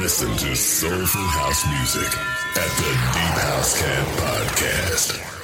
Listen to soulful house music at the Deep House Cat Podcast.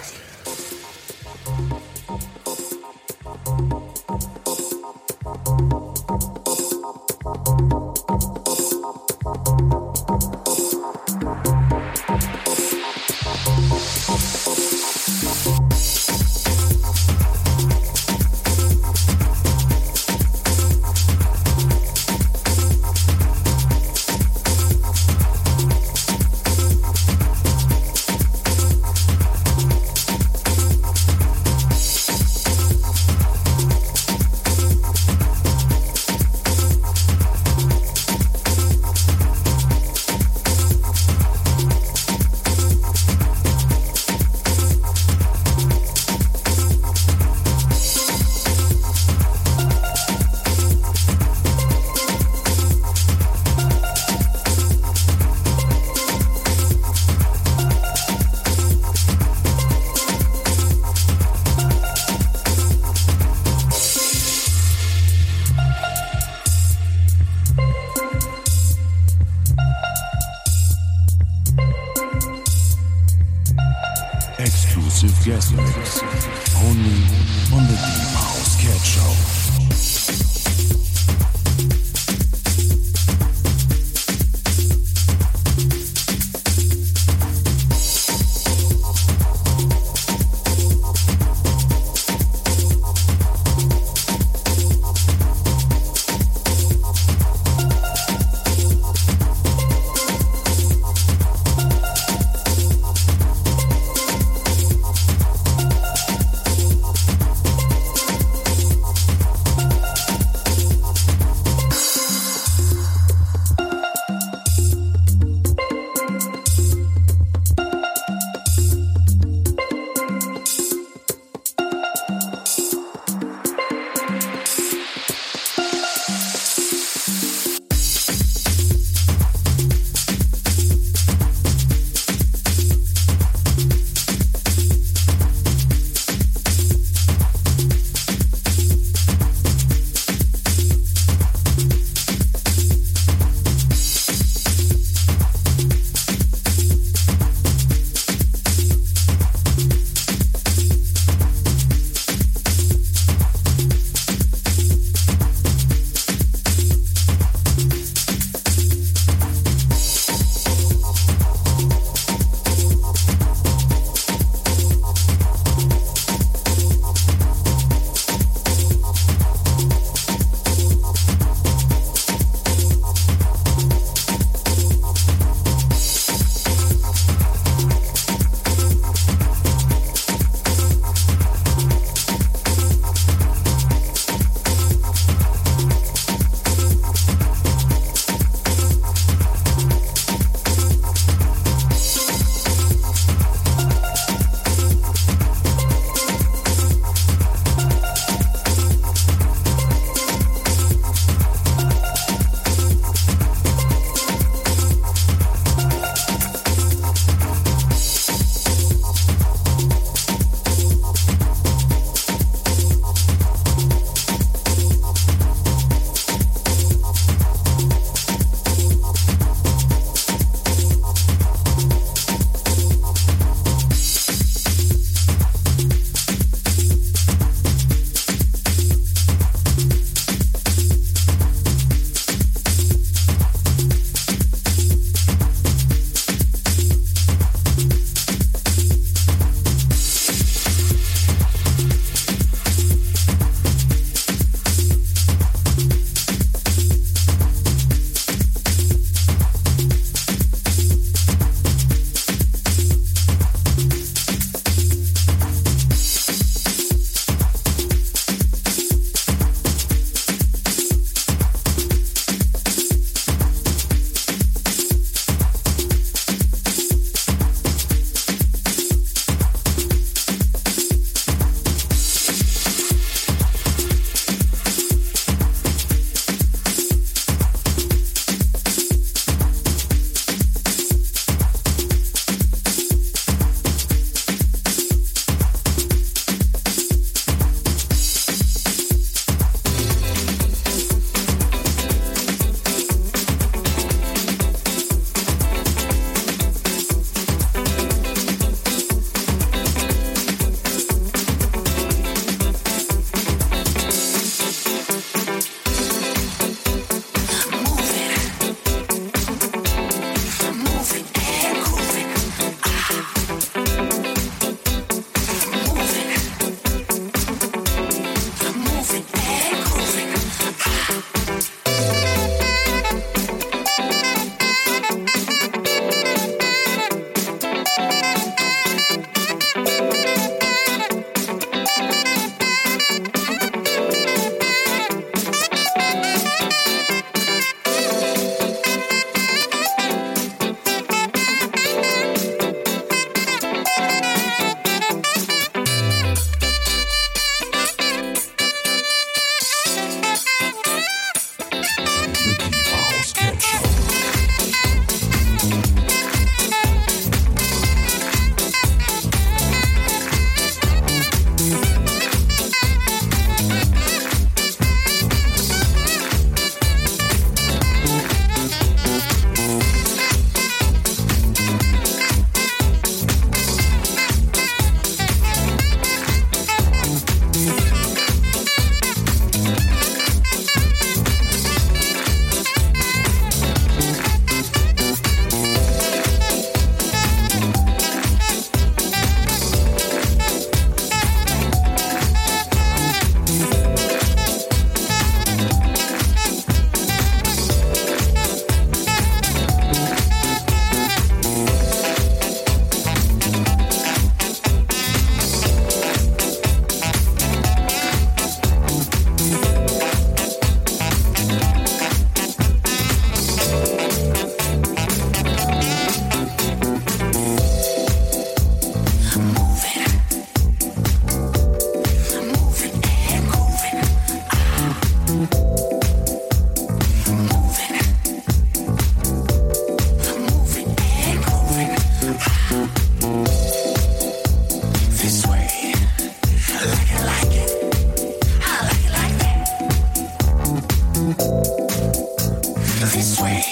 sway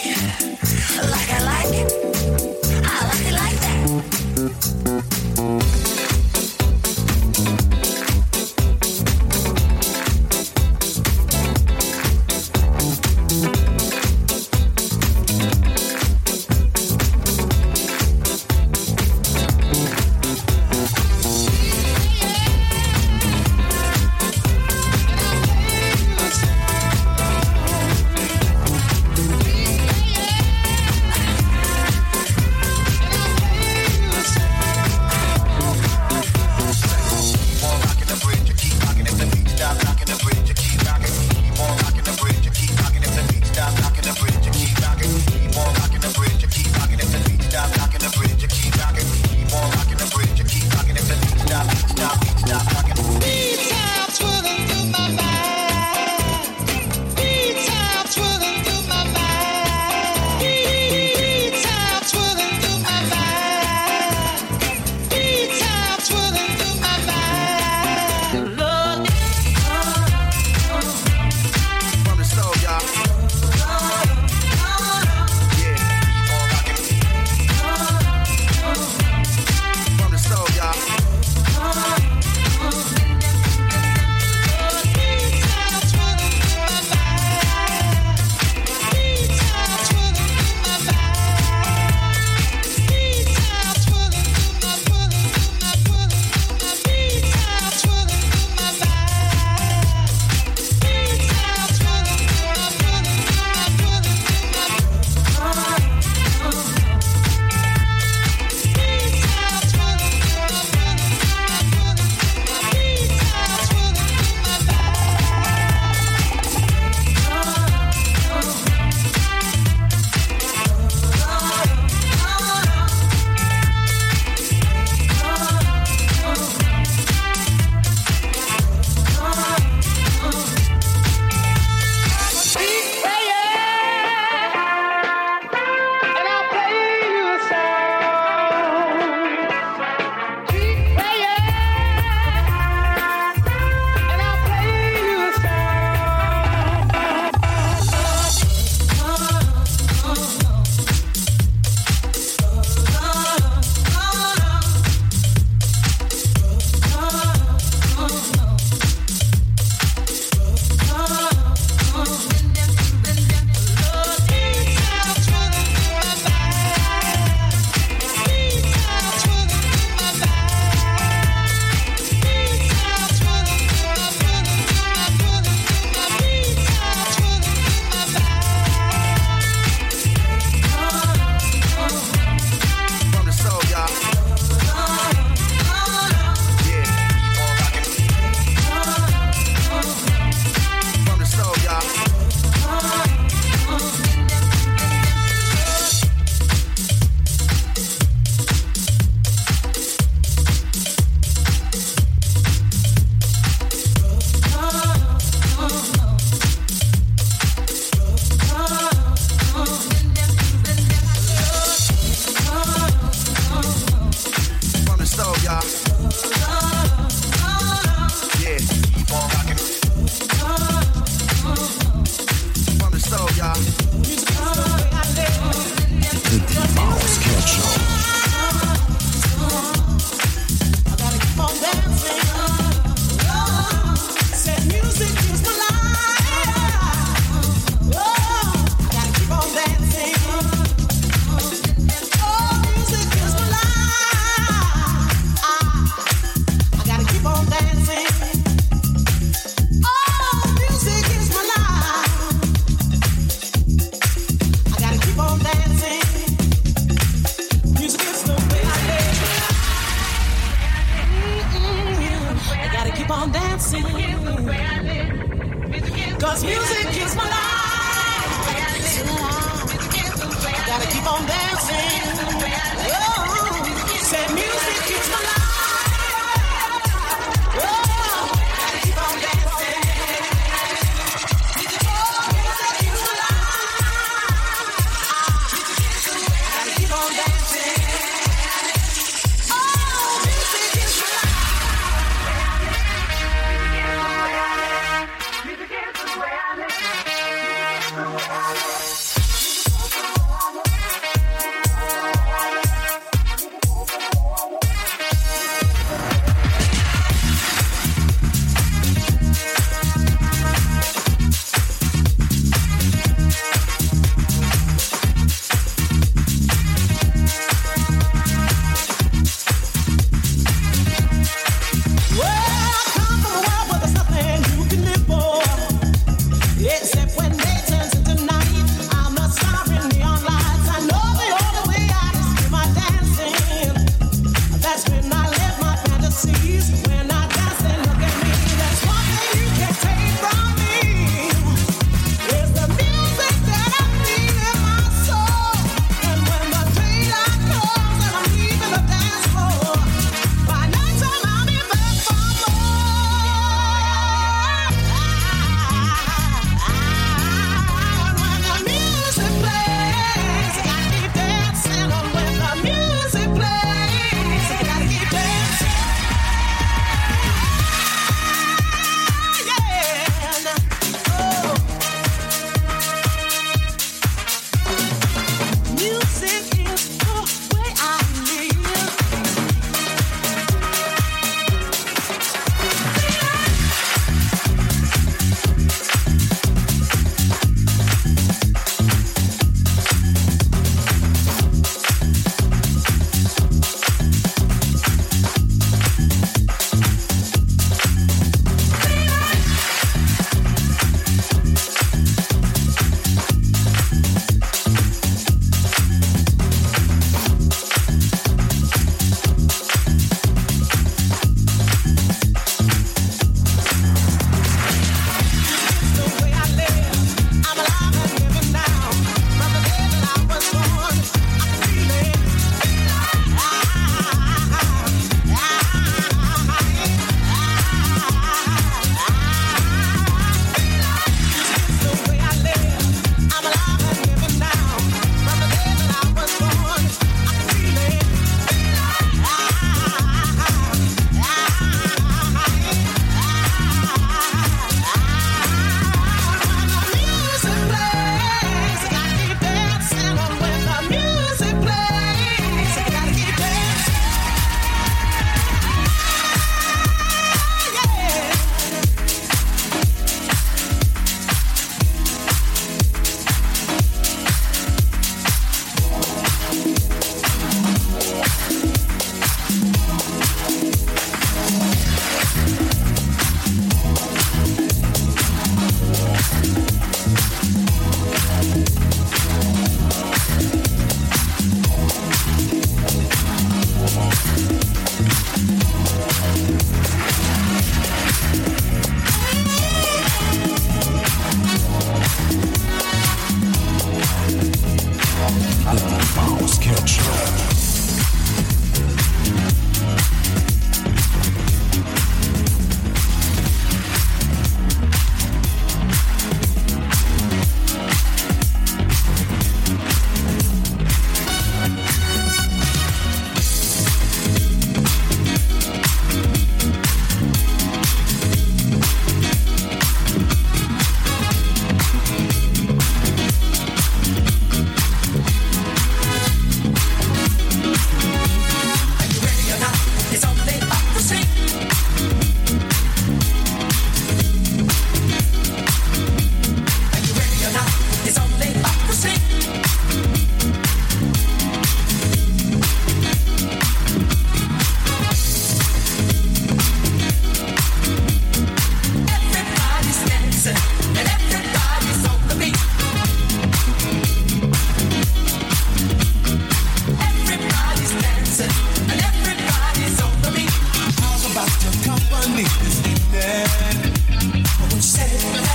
like I like it. I like it like that. money this evening. What you say?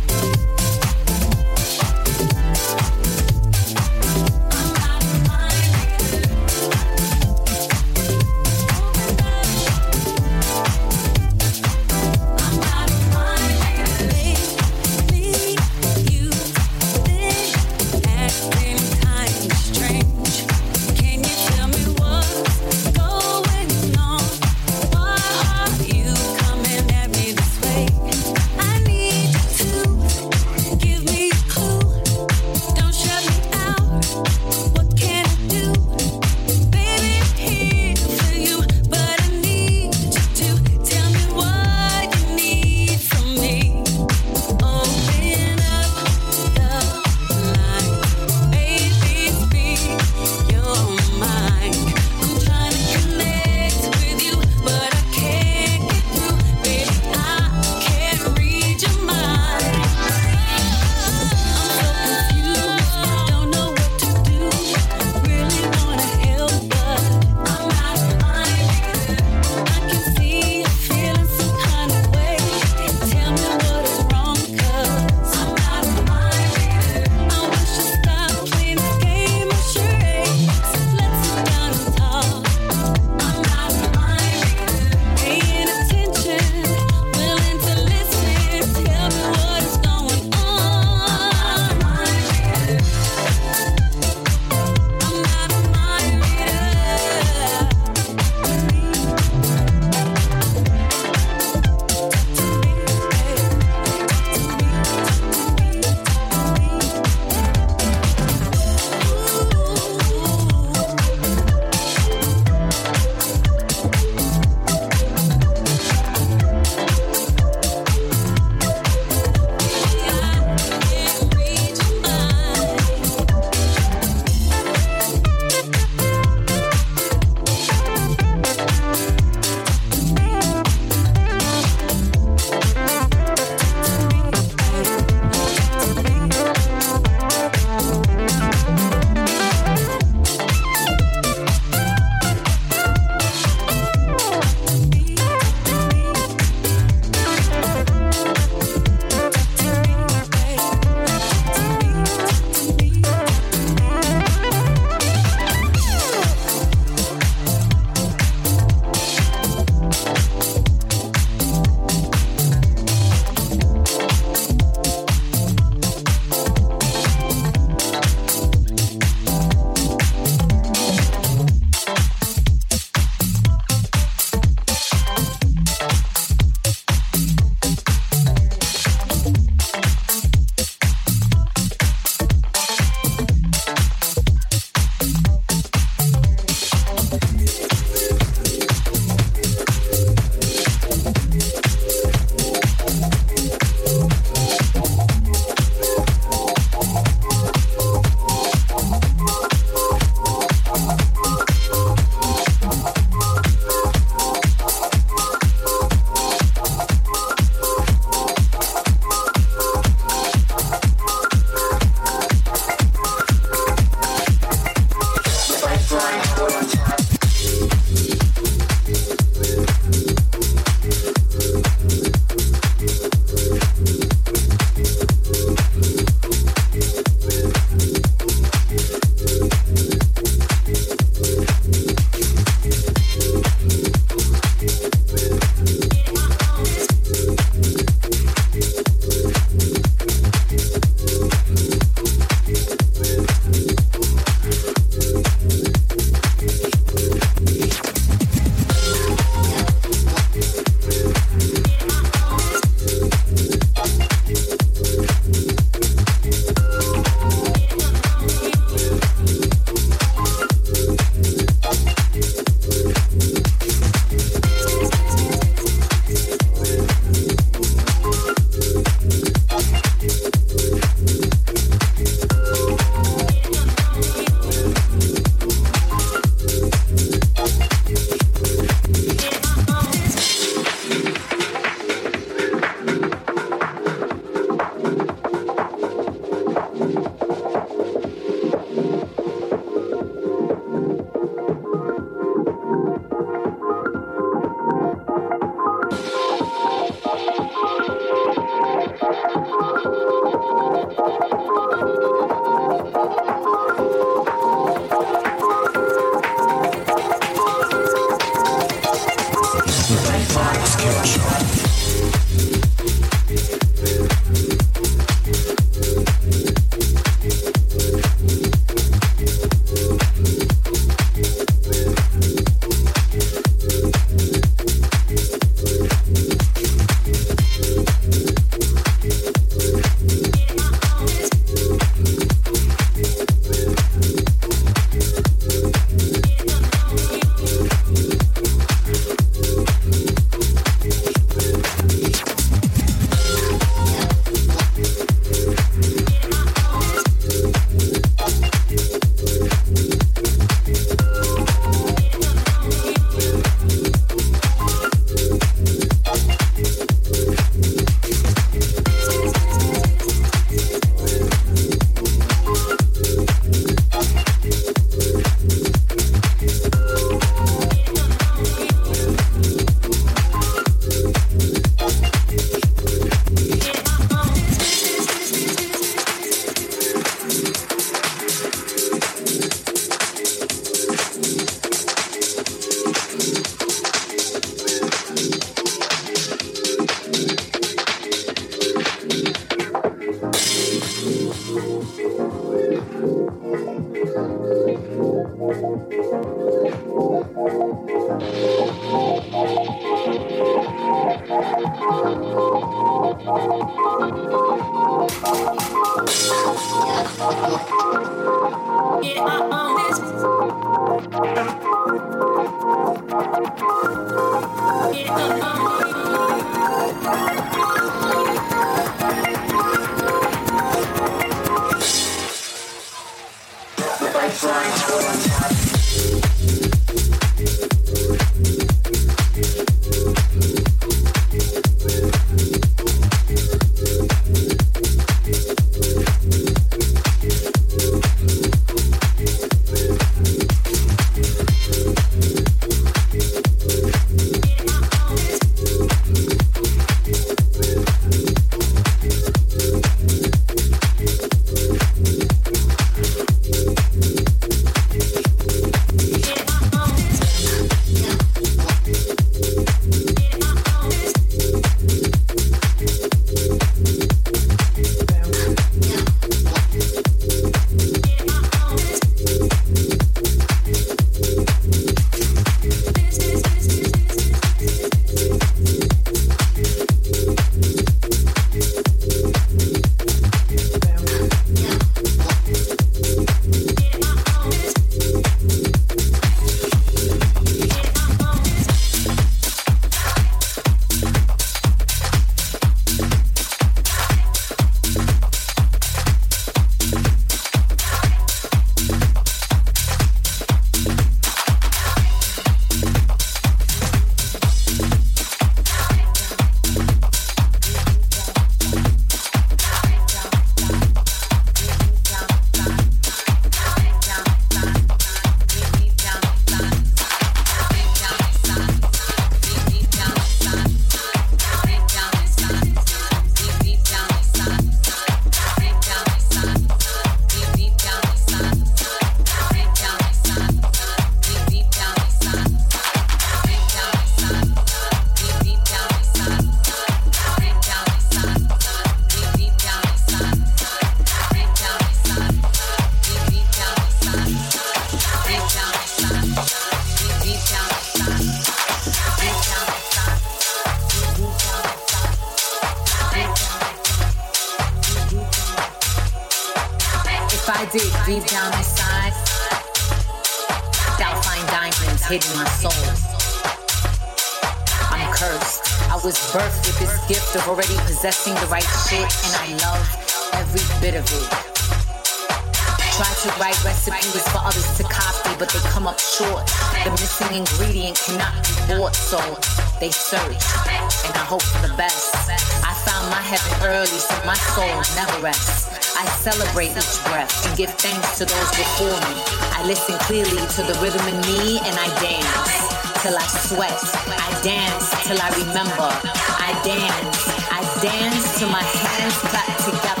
Celebrate each breath and give thanks to those before me. I listen clearly to the rhythm in me, and I dance till I sweat. I dance till I remember. I dance I dance till my hands clap together,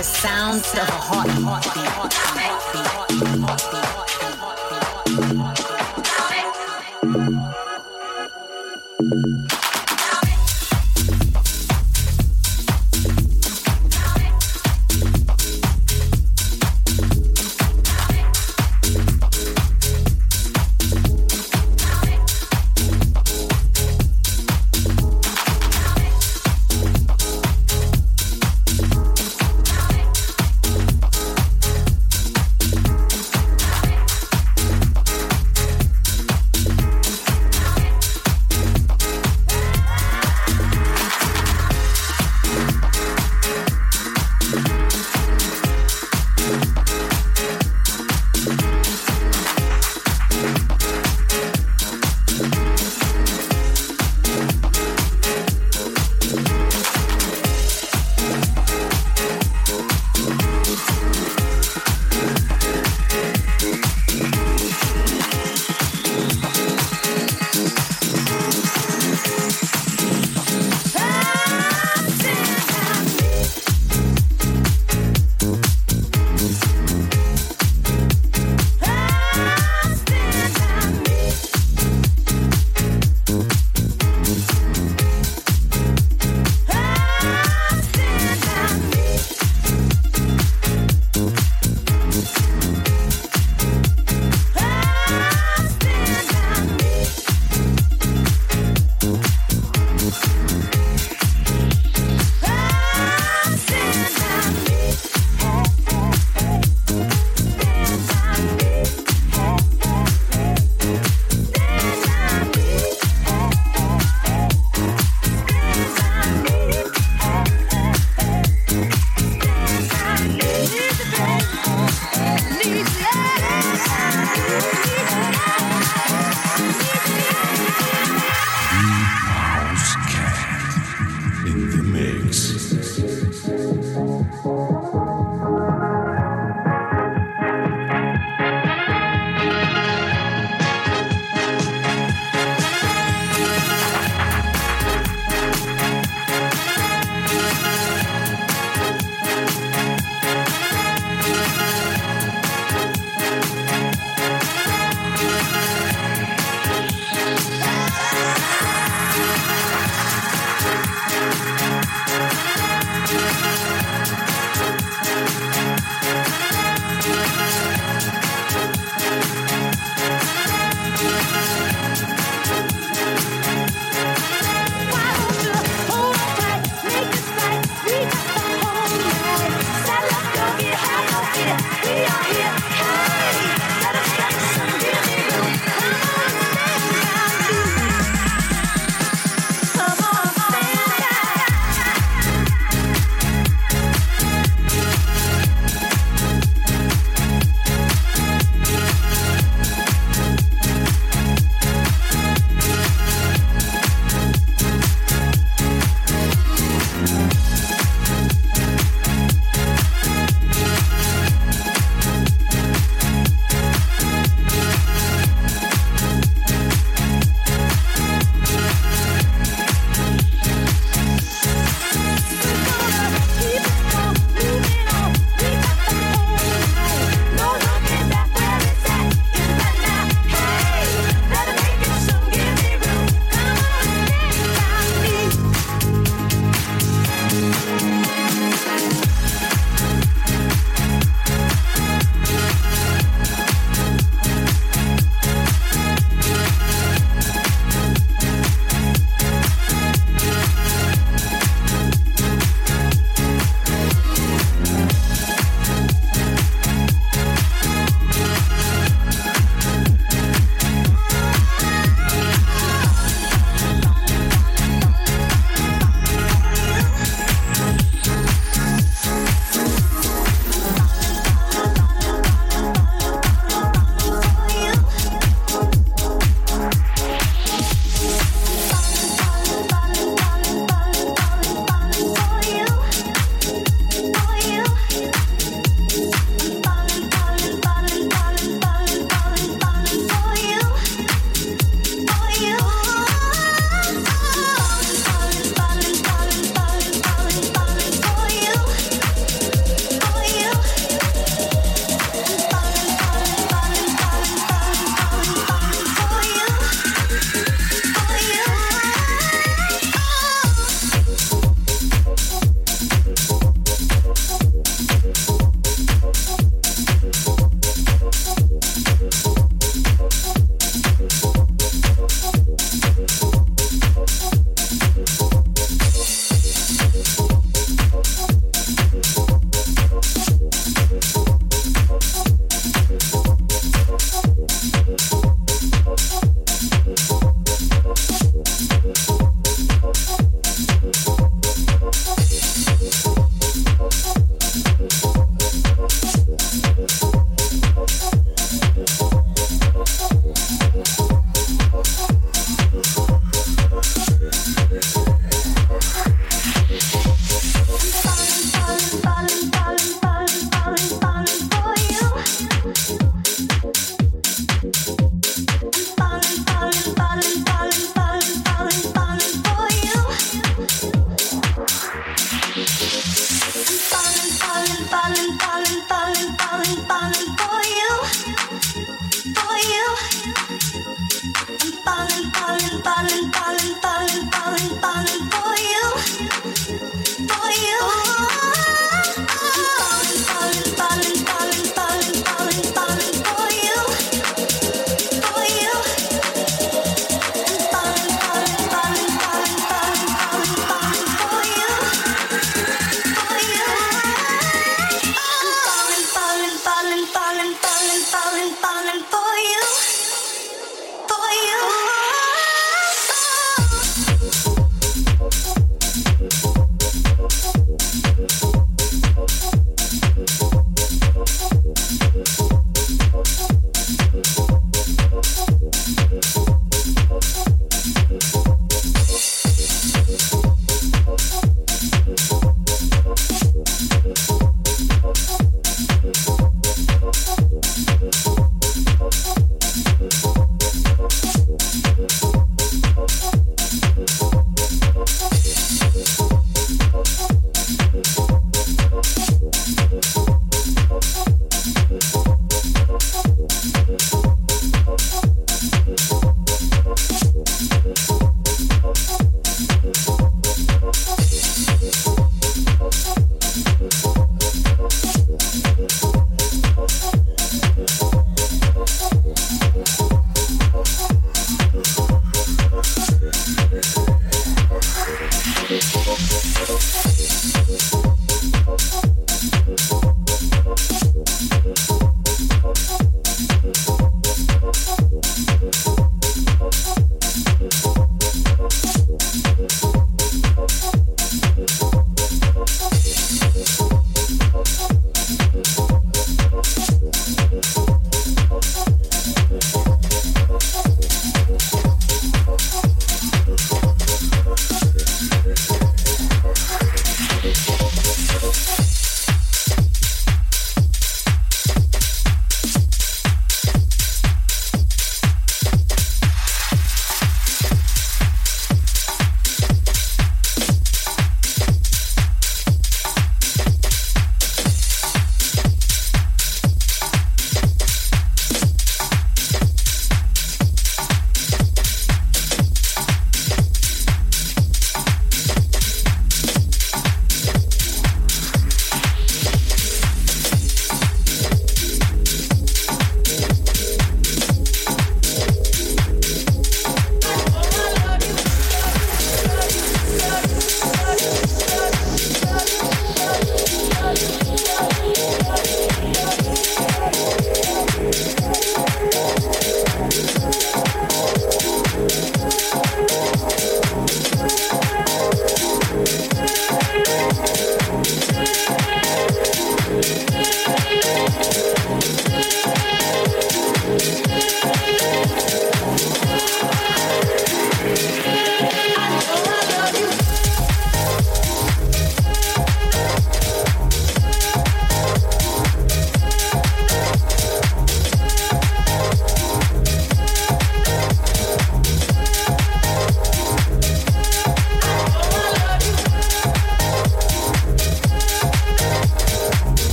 bringing back a sound of a heart, heartbeat, heartbeat, heartbeat, heartbeat,